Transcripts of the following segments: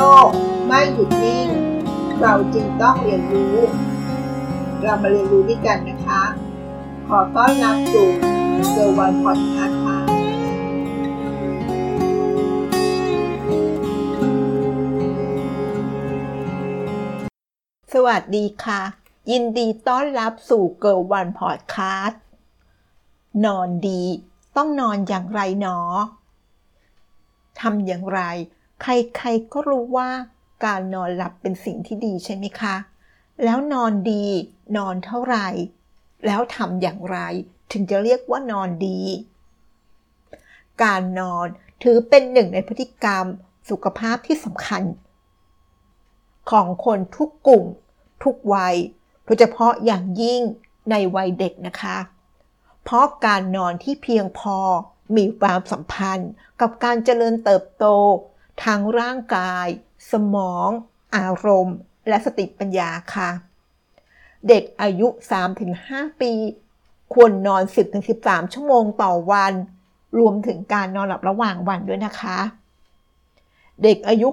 ลก ไม่หยุดนิ่ง เราจึงต้องเรียนรู้ เรามาเรียนรู้ด้วยกันนะคะ ขอต้อนรับสู่เกิร์ลวันพอดคาส์ค่ะสวัสดีค่ะ ยินดีต้อนรับสู่เกิร์ลวันพอดคาส์นอนดี ต้องนอนอย่างไรหนอทำอย่างไร ใครๆก็รู้ว่าการนอนหลับเป็นสิ่งที่ดีใช่ไหมคะ แล้วนอนดีนอนเท่าไหร่ แล้วทำอย่างไร ถึงจะเรียกว่านอนดี การนอนถือเป็นหนึ่งในพฤติกรรมสุขภาพที่สำคัญ ของคนทุกกลุ่ม ทุกวัยโดยเฉพาะอย่างยิ่งในวัยเด็กนะคะ เพราะการนอนที่เพียงพอมีความสัมพันธ์กับการเจริญเติบโต ทางร่างกาย สมอง อารมณ์ และสติปัญญาค่ะ เด็กอายุ 3-5 ปี ควรนอน 10-13 ชั่วโมงต่อวัน รวมถึงการนอนหลับระหว่างวันด้วยนะคะ เด็กอายุ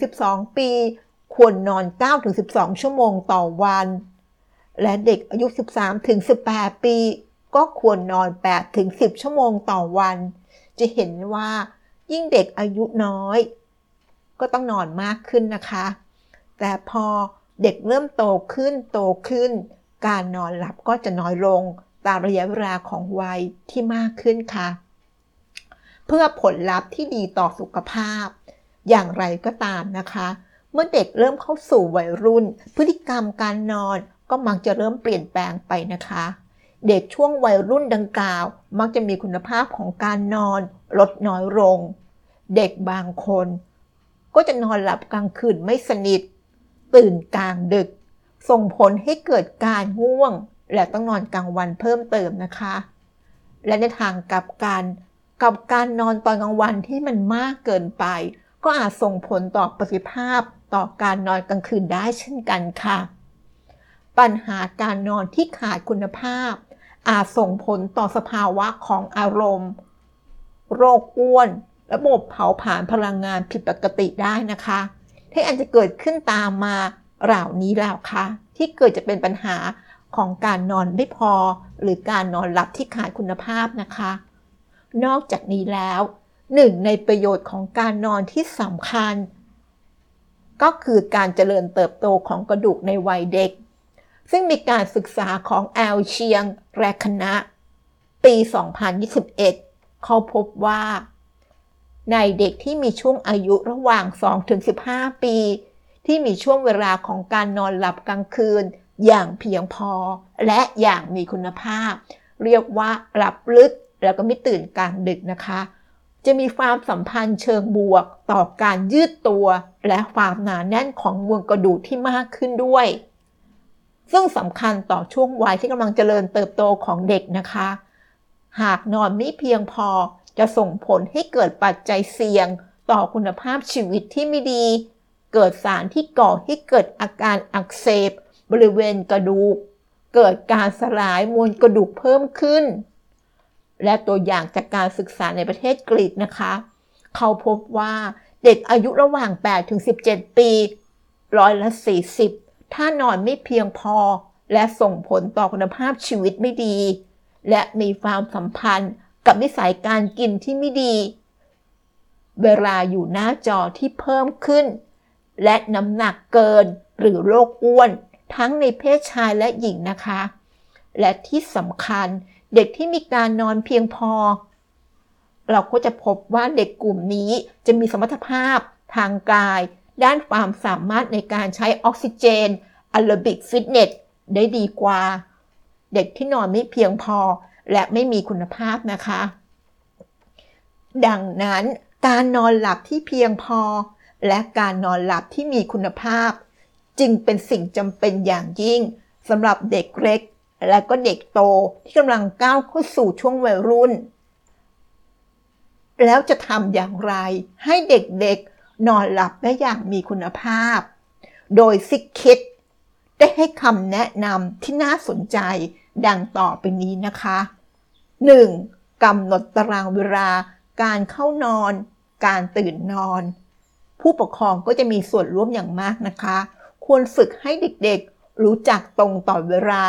6-12 ปี ควรนอน 9-12 ชั่วโมงต่อวัน และเด็กอายุ 13-18 ปี ก็ควรนอน 8-10 ชั่วโมงต่อวัน จะเห็นว่ายิ่งเด็กอายุน้อย ก็ต้องนอนมากขึ้นนะคะ แต่พอเด็กเริ่มโตขึ้นโตขึ้น การนอนหลับก็จะน้อยลงตามระยะเวลาของวัยที่มากขึ้นค่ะ เพื่อผลลัพธ์ที่ดีต่อสุขภาพ อย่างไรก็ตามนะคะ เมื่อเด็กเริ่มเข้าสู่วัยรุ่น พฤติกรรมการนอนก็มักจะเริ่มเปลี่ยนแปลงไปนะคะ เด็กช่วงวัยรุ่นดังกล่าว มักจะมีคุณภาพของการนอนลดน้อยลง เด็กบางคน ก็จะนอนหลับกลางคืนไม่สนิท ตื่นกลางดึก ส่งผลให้เกิดการง่วง และต้องนอนกลางวันเพิ่มเติมนะคะ และในทางกับกันกับการนอนตอนกลางวันที่มันมากเกินไป ก็อาจส่งผลต่อประสิทธิภาพต่อการนอนกลางคืนได้เช่นกันค่ะ ปัญหาการนอนที่ขาดคุณภาพ อาจส่งผลต่อสภาวะของอารมณ์ โรคอ้วน ระบบเผาผลาญพลังงานผิดปกติได้นะคะที่อาจจะเกิดขึ้นตามมาเหล่านี้แล้วค่ะ ที่เกิดจะเป็นปัญหาของการนอนไม่พอ หรือการนอนหลับที่ขาดคุณภาพนะคะ นอกจากนี้แล้วหนึ่งในประโยชน์ของการนอนที่สำคัญ ก็คือการเจริญเติบโตของกระดูกในวัยเด็ก ซึ่งมีการศึกษาของแอลเชียงและคณะ ปี 2021 เขาพบว่า ในเด็กที่มีช่วงอายุระหว่าง 2-15 ปี ที่มีช่วงเวลาของการนอนหลับกลางคืน อย่างเพียงพอ และอย่างมีคุณภาพ เรียกว่าหลับลึกแล้วก็ไม่ตื่นกลางดึกนะคะ จะมีความสัมพันธ์เชิงบวกต่อการยืดตัว และความหนาแน่นของมวลกระดูกที่มากขึ้นด้วย ซึ่งสำคัญต่อช่วงวัยที่กำลังเจริญเติบโตของเด็กนะคะ หากนอนไม่เพียงพอ จะส่งผลให้เกิดปัจจัยเสี่ยง ต่อคุณภาพชีวิตที่ไม่ดี เกิดสารที่ก่อให้เกิดอาการอักเสบ บริเวณกระดูก เกิดการสลายมวลกระดูกเพิ่มขึ้น และตัวอย่างจากการศึกษาในประเทศกรีกนะคะ เขาพบว่าเด็กอายุระหว่าง 8 ถึง 17 ปีร้อยละ40 ถ้านอนไม่เพียงพอ และส่งผลต่อคุณภาพชีวิตไม่ดี และมีความสัมพันธ์ กับนิสัยการกินที่ไม่ดี เวลาอยู่หน้าจอที่เพิ่มขึ้น และน้ำหนักเกินหรือโรคอ้วน ทั้งในเพศชายและหญิงนะคะ และที่สำคัญเด็กที่มีการนอนเพียงพอ เราก็จะพบว่าเด็กกลุ่มนี้จะมีสมรรถภาพทางกาย ด้านความสามารถในการใช้ออกซิเจน aerobic fitness ได้ดีกว่า เด็กที่นอนไม่เพียงพอ และไม่มีคุณภาพนะคะ ดังนั้นการนอนหลับที่เพียงพอ และการนอนหลับที่มีคุณภาพ จึงเป็นสิ่งจำเป็นอย่างยิ่งสำหรับเด็กเล็ก และก็เด็กโตที่กำลังก้าวเข้าสู่ช่วงวัยรุ่น แล้วจะทำอย่างไรให้เด็กๆนอนหลับได้อย่างมีคุณภาพ โดยซิกคิดได้ให้คำแนะนำที่น่าสนใจ ดังต่อไปนี้นะคะ 1. กำหนดตารางเวลา การเข้านอน การตื่นนอน ผู้ปกครองก็จะมีส่วนร่วมอย่างมากนะคะ ควรฝึกให้เด็กๆ รู้จักตรงต่อเวลา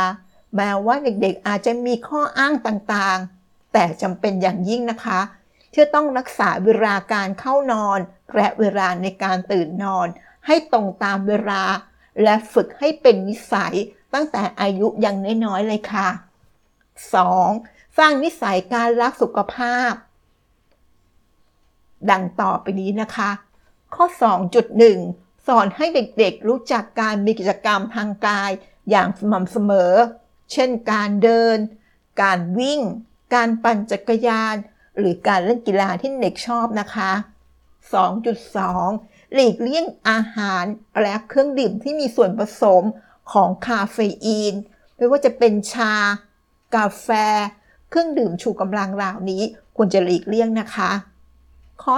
แม้ว่าเด็กๆอาจจะมีข้ออ้างต่างๆ แต่จำเป็นอย่างยิ่งนะคะ ที่ต้องรักษาเวลาการเข้านอน และเวลาในการตื่นนอน ให้ตรงตามเวลา และฝึกให้เป็นนิสัย ตั้งแต่อายุยังน้อยๆเลยค่ะ 2. สร้างนิสัยการรักสุขภาพ ดังต่อไปนี้นะคะ ข้อ 2.1 สอนให้เด็กๆรู้จักการมีกิจกรรมทางกายอย่างสม่ำเสมอ เช่นการเดิน การวิ่ง การปั่นจักรยาน หรือการเล่นกีฬาที่เด็กชอบนะคะ 2.2 หลีกเลี่ยงอาหารและเครื่องดื่มที่มีส่วนผสม ของคาเฟอีน ไม่ว่าจะเป็นชา กาแฟ เครื่องดื่มชูกำลังเหล่านี้ควรจะหลีกเลี่ยงนะคะ ข้อ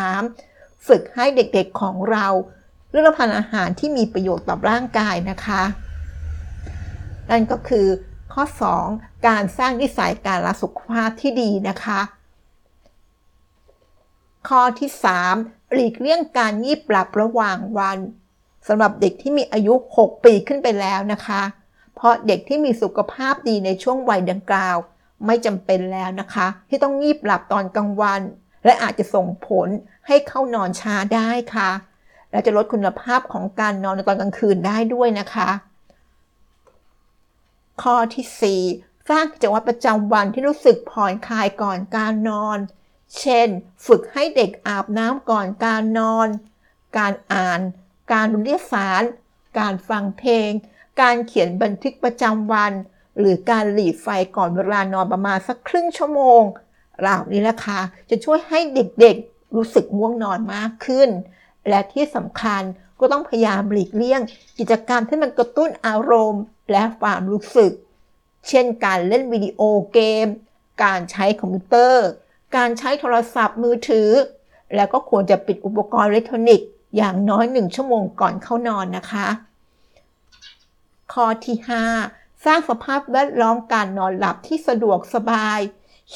2.3 ฝึกให้เด็กๆของเราเลือกรับประทานอาหารที่มีประโยชน์ต่อร่างกายนะคะ นั่นก็คือข้อ 2 การสร้างนิสัยการรักสุขภาพที่ดีนะคะ ข้อที่ 3 หลีกเลี่ยงการยีบปรับระหว่างวัน สำหรับเด็กที่มีอายุ 6 ปีขึ้นไปแล้วนะคะ เพราะเด็กที่มีสุขภาพดีในช่วงวัยดังกล่าว ไม่จำเป็นแล้วนะคะ ที่ต้องงีบหลับตอนกลางวัน และอาจจะส่งผลให้เข้านอนช้าได้ค่ะ และจะลดคุณภาพของการนอนในตอนกลางคืนได้ด้วยนะคะ ข้อที่ 4 สร้างกิจวัตรประจำวันที่รู้สึกผ่อนคลายก่อนการนอน เช่น ฝึกให้เด็กอาบน้ำก่อนการนอน การอ่าน การดูนิยสาร การฟังเพลง การเขียนบันทึกประจำวัน หรือการหลีดไฟก่อนเวลานอนประมาณสักครึ่งชั่วโมงเหล่านี้นะคะจะช่วยให้เด็กๆรู้สึกง่วงนอนมากขึ้น และที่สำคัญก็ต้องพยายามหลีกเลี่ยง กิจกรรมที่มันกระตุ้นอารมณ์ และความรู้สึก เช่นการเล่นวิดีโอเกม การใช้คอมพิวเตอร์ การใช้โทรศัพท์มือถือ แล้วก็ควรจะปิดอุปกรณ์อิเล็กทรอนิกส์ อย่างน้อยหนึ่งชั่วโมงก่อนเข้านอนนะคะ ข้อที่ 5 สร้างสภาพแวดล้อมการนอนหลับที่สะดวกสบาย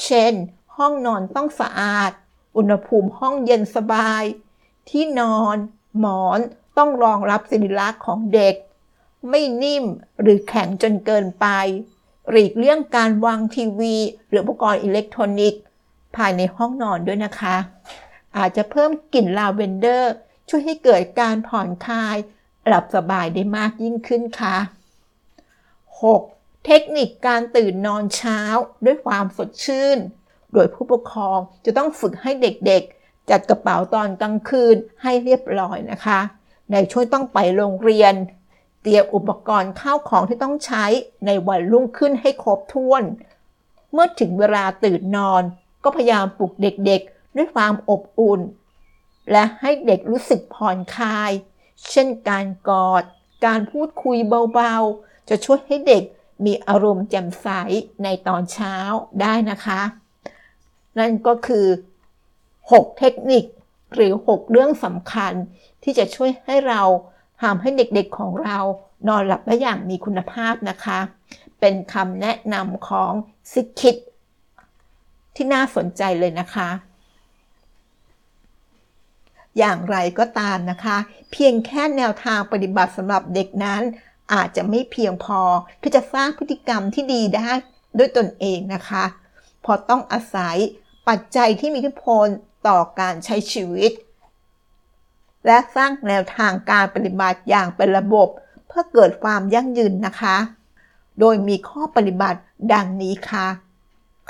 เช่น ห้องนอนต้องสะอาด อุณหภูมิห้องเย็นสบาย ที่นอน หมอนต้องรองรับสิริลักษณ์ของเด็ก ไม่นิ่มหรือแข็งจนเกินไป หลีกเลี่ยงการวางทีวี หรืออุปกรณ์อิเล็กทรอนิกส์ ภายในห้องนอนด้วยนะคะ อาจจะเพิ่มกลิ่นลาเวนเดอร์ ช่วยให้เกิดการผ่อนคลาย หลับสบายได้มากยิ่งขึ้นค่ะ 6. เทคนิคการตื่นนอนเช้าด้วยความสดชื่น โดยผู้ปกครองจะต้องฝึกให้เด็กๆ จัดกระเป๋าตอนกลางคืนให้เรียบร้อยนะคะ ในช่วงต้องไปโรงเรียน เตรียมอุปกรณ์ข้าวของที่ต้องใช้ในวันรุ่งขึ้นให้ครบถ้วน เมื่อถึงเวลาตื่นนอน ก็พยายามปลุกเด็กๆ ด้วยความอบอุ่น และให้เด็กรู้สึกผ่อนคลาย เช่นการกอด การพูดคุยเบาๆ จะช่วยให้เด็กมีอารมณ์แจ่มใสในตอนเช้าได้นะคะ นั่นก็คือ 6 เทคนิคหรือ 6 เรื่องสำคัญที่จะช่วยให้เราทำให้เด็กๆของเรานอนหลับได้อย่างมีคุณภาพนะคะ เป็นคำแนะนำของซิคิดที่น่าสนใจเลยนะคะ อย่างไรก็ตามนะคะ เพียงแค่แนวทางปฏิบัติสำหรับเด็กนั้น อาจจะไม่เพียงพอที่จะสร้างพฤติกรรมที่ดีได้ด้วยตนเองนะคะพราะต้องอาศัยปัจจัยที่มีอิทธิพลต่อการใช้ชีวิต และสร้างแนวทางการปฏิบัติอย่างเป็นระบบ เพื่อเกิดความยั่งยืนนะคะ โดยมีข้อปฏิบัติดังนี้ค่ะ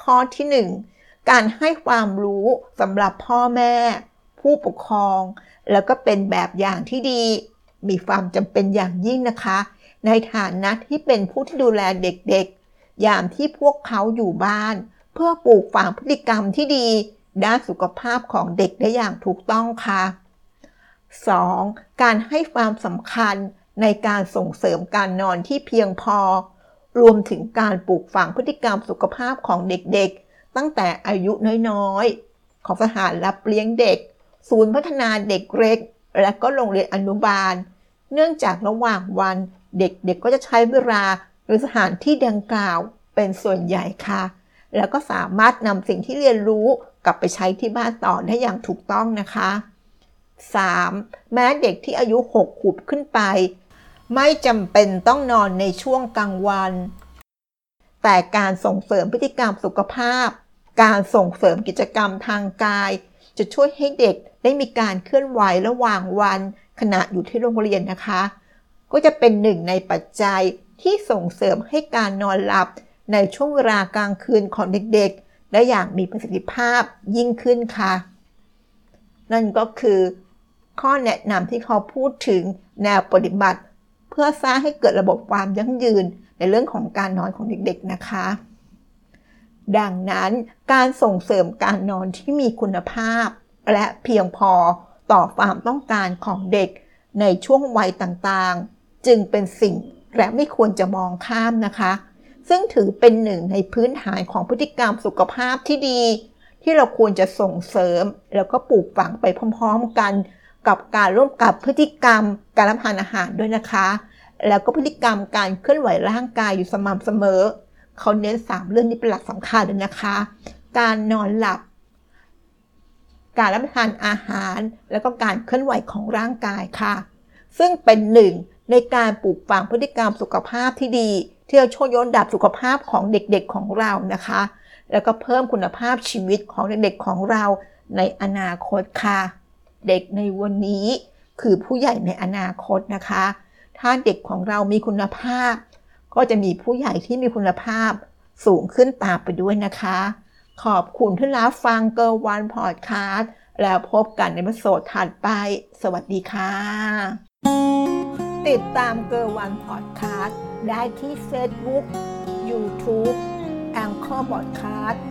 ข้อที่ 1 การให้ความรู้สำหรับพ่อแม่ ผู้ปกครอง แล้วก็เป็นแบบอย่างที่ดี มีความจำเป็นอย่างยิ่งนะคะ ในฐานะที่เป็นผู้ที่ดูแลเด็กๆ ยามที่พวกเขาอยู่บ้าน เพื่อปลูกฝังพฤติกรรมที่ดีด้านสุขภาพของเด็กได้อย่างถูกต้องค่ะ 2. การให้ความสำคัญในการส่งเสริมการนอนที่เพียงพอ รวมถึงการปลูกฝังพฤติกรรมสุขภาพของเด็กๆ ตั้งแต่อายุน้อยๆ ของสถานรับเลี้ยงเด็ก ศูนย์พัฒนาเด็กเล็ก และก็โรงเรียนอนุบาล เนื่องจากระหว่างวันเด็กๆกก็จะใช้เวลาหรือสถานที่ดังกล่าวเป็นส่วนใหญ่ค่ะ แล้วก็สามารถนำสิ่งที่เรียนรู้กลับไปใช้ที่บ้านต่อได้อย่างถูกต้องนะคะ 3. แม้เด็กที่อายุ 6 ขวบขึ้นไป ไม่จำเป็นต้องนอนในช่วงกลางวัน แต่การส่งเสริมพฤติกรรมสุขภาพ การส่งเสริมกิจกรรมทางกาย จะช่วยให้เด็กได้มีการเคลื่อนไหวระหว่างวันขณะอยู่ที่โรงเรียนนะคะ ก็จะเป็นหนึ่งในปัจจัยที่ส่งเสริมให้การนอนหลับ ในช่วงเวลากลางคืนของเด็กๆ ได้อย่างมีประสิทธิภาพยิ่งขึ้นค่ะ นั่นก็คือ ข้อแนะนำที่เขาพูดถึงแนวปฏิบัติ เพื่อสร้างให้เกิดระบบความยั่งยืนในเรื่องของการนอนของเด็กๆนะคะ ดังนั้นการส่งเสริมการนอนที่มีคุณภาพ และเพียงพอต่อความต้องการของเด็กในช่วงวัยต่างๆ จึงเป็นสิ่งและไม่ควรจะมองข้ามนะคะ ซึ่งถือเป็นหนึ่งในพื้นฐานของพฤติกรรมสุขภาพที่ดี ที่เราควรจะส่งเสริม แล้วก็ปลูกฝังไปพร้อมๆกัน กับการร่วมกับพฤติกรรม การรับประทานอาหารด้วยนะคะ แล้วก็พฤติกรรมการเคลื่อนไหวร่างกายอยู่สม่ำเสมอ เขาเน้น3เรื่องนี้เป็นหลักสำคัญเลยนะคะ การนอนหลับ การรับประทานอาหาร แล้วก็การเคลื่อนไหวของร่างกายค่ะ ซึ่งเป็นหนึ่งในการปลูกฝังพฤติกรรมสุขภาพที่ดี ที่จะช่วยยนดับสุขภาพของเด็กๆของเรานะคะ แล้วก็เพิ่มคุณภาพชีวิตของเด็กๆของเราในอนาคตค่ะ เด็กในวันนี้คือผู้ใหญ่ในอนาคตนะคะ ถ้าเด็กของเรามีคุณภาพ ก็จะมีผู้ใหญ่ที่มีคุณภาพสูงขึ้นตามไปด้วยนะคะ ขอบคุณที่รับฟังเกิร์ลวันพอดคาสต์แล้วพบกันในวิดีโอถัดไป สวัสดีค่ะ ติดตามเกิร์ลวันพอดคาสต์ได้ที่ Facebook YouTube Anchor Podcast